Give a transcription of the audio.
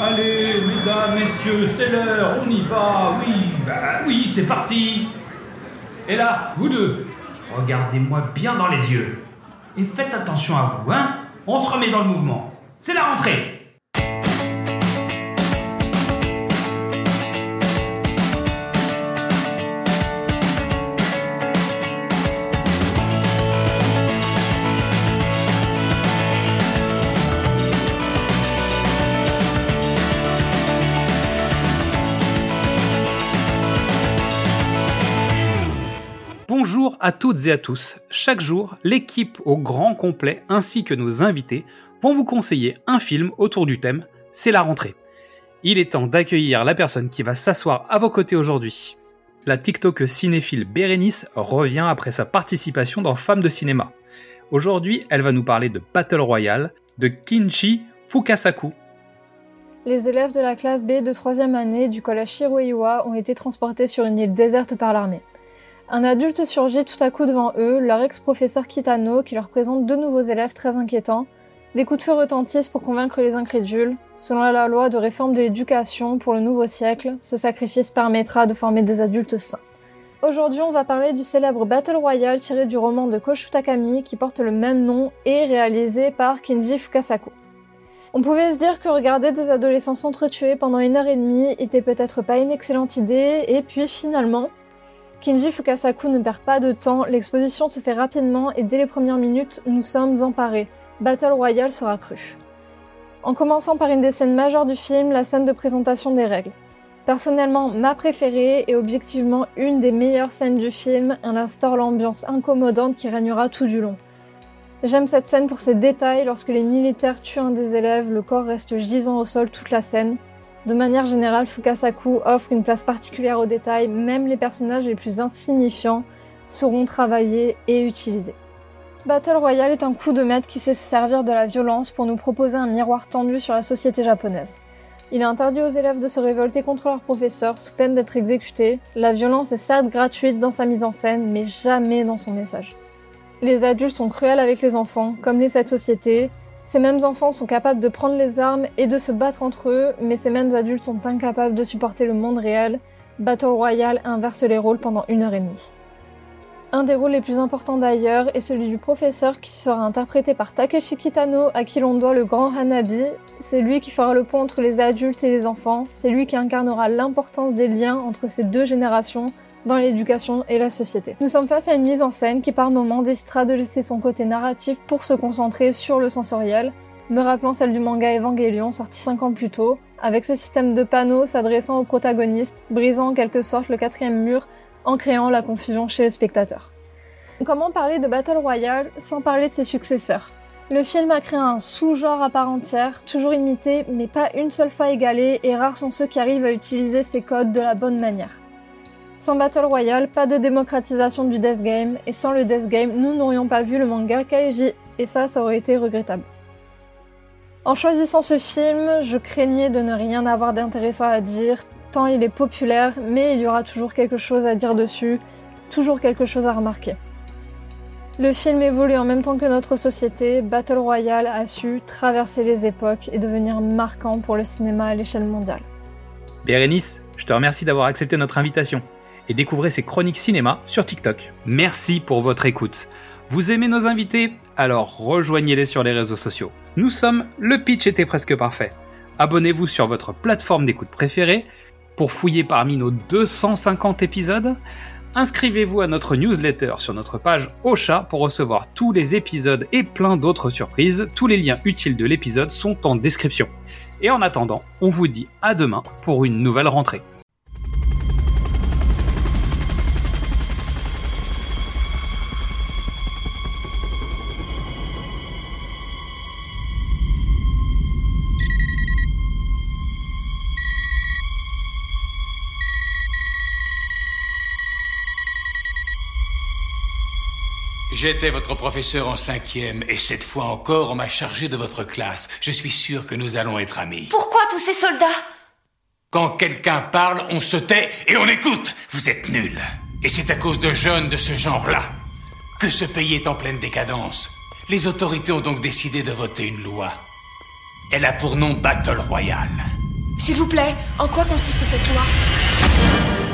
Allez, mesdames, messieurs, c'est l'heure, on y va, oui, bah oui, c'est parti. Et là, vous deux, regardez-moi bien dans les yeux. Et faites attention à vous, hein On se remet dans le mouvement. C'est la rentrée Bonjour à toutes et à tous. Chaque jour, l'équipe au grand complet ainsi que nos invités vont vous conseiller un film autour du thème C'est la rentrée. Il est temps d'accueillir la personne qui va s'asseoir à vos côtés aujourd'hui. La TikTok cinéphile Bérénice revient après sa participation dans Femmes de cinéma. Aujourd'hui, elle va nous parler de Battle Royale de Kinchi Fukasaku. Les élèves de la classe B de 3 année du collège Shiroiwa ont été transportés sur une île déserte par l'armée. Un adulte surgit tout à coup devant eux, leur ex-professeur Kitano, qui leur présente deux nouveaux élèves très inquiétants. Des coups de feu retentissent pour convaincre les incrédules. Selon la loi de réforme de l'éducation pour le nouveau siècle, ce sacrifice permettra de former des adultes sains. Aujourd'hui, on va parler du célèbre Battle Royale tiré du roman de Koshu Takami qui porte le même nom et réalisé par Kinji Fukasaku. On pouvait se dire que regarder des adolescents s'entretuer pendant une heure et demie était peut-être pas une excellente idée, et puis finalement, Kinji Fukasaku ne perd pas de temps, l'exposition se fait rapidement et dès les premières minutes, nous sommes emparés. Battle Royale sera cru. En commençant par une des scènes majeures du film, la scène de présentation des règles. Personnellement, ma préférée et objectivement une des meilleures scènes du film, elle instaure l'ambiance incommodante qui régnera tout du long. J'aime cette scène pour ses détails, lorsque les militaires tuent un des élèves, le corps reste gisant au sol toute la scène. De manière générale, Fukasaku offre une place particulière aux détails, même les personnages les plus insignifiants seront travaillés et utilisés. Battle Royale est un coup de maître qui sait se servir de la violence pour nous proposer un miroir tendu sur la société japonaise. Il est interdit aux élèves de se révolter contre leurs professeurs sous peine d'être exécutés. La violence est certes gratuite dans sa mise en scène, mais jamais dans son message. Les adultes sont cruels avec les enfants, comme l'est cette société, ces mêmes enfants sont capables de prendre les armes et de se battre entre eux, mais ces mêmes adultes sont incapables de supporter le monde réel. Battle Royale inverse les rôles pendant une heure et demie. Un des rôles les plus importants d'ailleurs est celui du professeur qui sera interprété par Takeshi Kitano à qui l'on doit le grand Hanabi. C'est lui qui fera le pont entre les adultes et les enfants, c'est lui qui incarnera l'importance des liens entre ces deux générations dans l'éducation et la société. Nous sommes face à une mise en scène qui par moments décidera de laisser son côté narratif pour se concentrer sur le sensoriel, me rappelant celle du manga Evangelion sorti 5 ans plus tôt, avec ce système de panneaux s'adressant aux protagonistes, brisant en quelque sorte le quatrième mur en créant la confusion chez le spectateur. Comment parler de Battle Royale sans parler de ses successeurs? Le film a créé un sous-genre à part entière, toujours imité, mais pas une seule fois égalé, et rares sont ceux qui arrivent à utiliser ces codes de la bonne manière. Sans Battle Royale, pas de démocratisation du Death Game, et sans le Death Game, nous n'aurions pas vu le manga Kaiji, et ça, ça aurait été regrettable. En choisissant ce film, je craignais de ne rien avoir d'intéressant à dire, tant il est populaire, mais il y aura toujours quelque chose à dire dessus, toujours quelque chose à remarquer. Le film évolue en même temps que notre société, Battle Royale a su traverser les époques et devenir marquant pour le cinéma à l'échelle mondiale. Bérénice, je te remercie d'avoir accepté notre invitation et découvrez ses chroniques cinéma sur TikTok. Merci pour votre écoute. Vous aimez nos invités? Alors rejoignez-les sur les réseaux sociaux. Nous sommes Le Pitch était presque parfait. Abonnez-vous sur votre plateforme d'écoute préférée pour fouiller parmi nos 250 épisodes. Inscrivez-vous à notre newsletter sur notre page Ocha pour recevoir tous les épisodes et plein d'autres surprises. Tous les liens utiles de l'épisode sont en description. Et en attendant, on vous dit à demain pour une nouvelle rentrée. J'étais votre professeur en cinquième, et cette fois encore, on m'a chargé de votre classe. Je suis sûr que nous allons être amis. Pourquoi tous ces soldats? Quand quelqu'un parle, on se tait et on écoute. Vous êtes nuls. Et c'est à cause de jeunes de ce genre-là que ce pays est en pleine décadence. Les autorités ont donc décidé de voter une loi. Elle a pour nom Battle Royale. S'il vous plaît, en quoi consiste cette loi?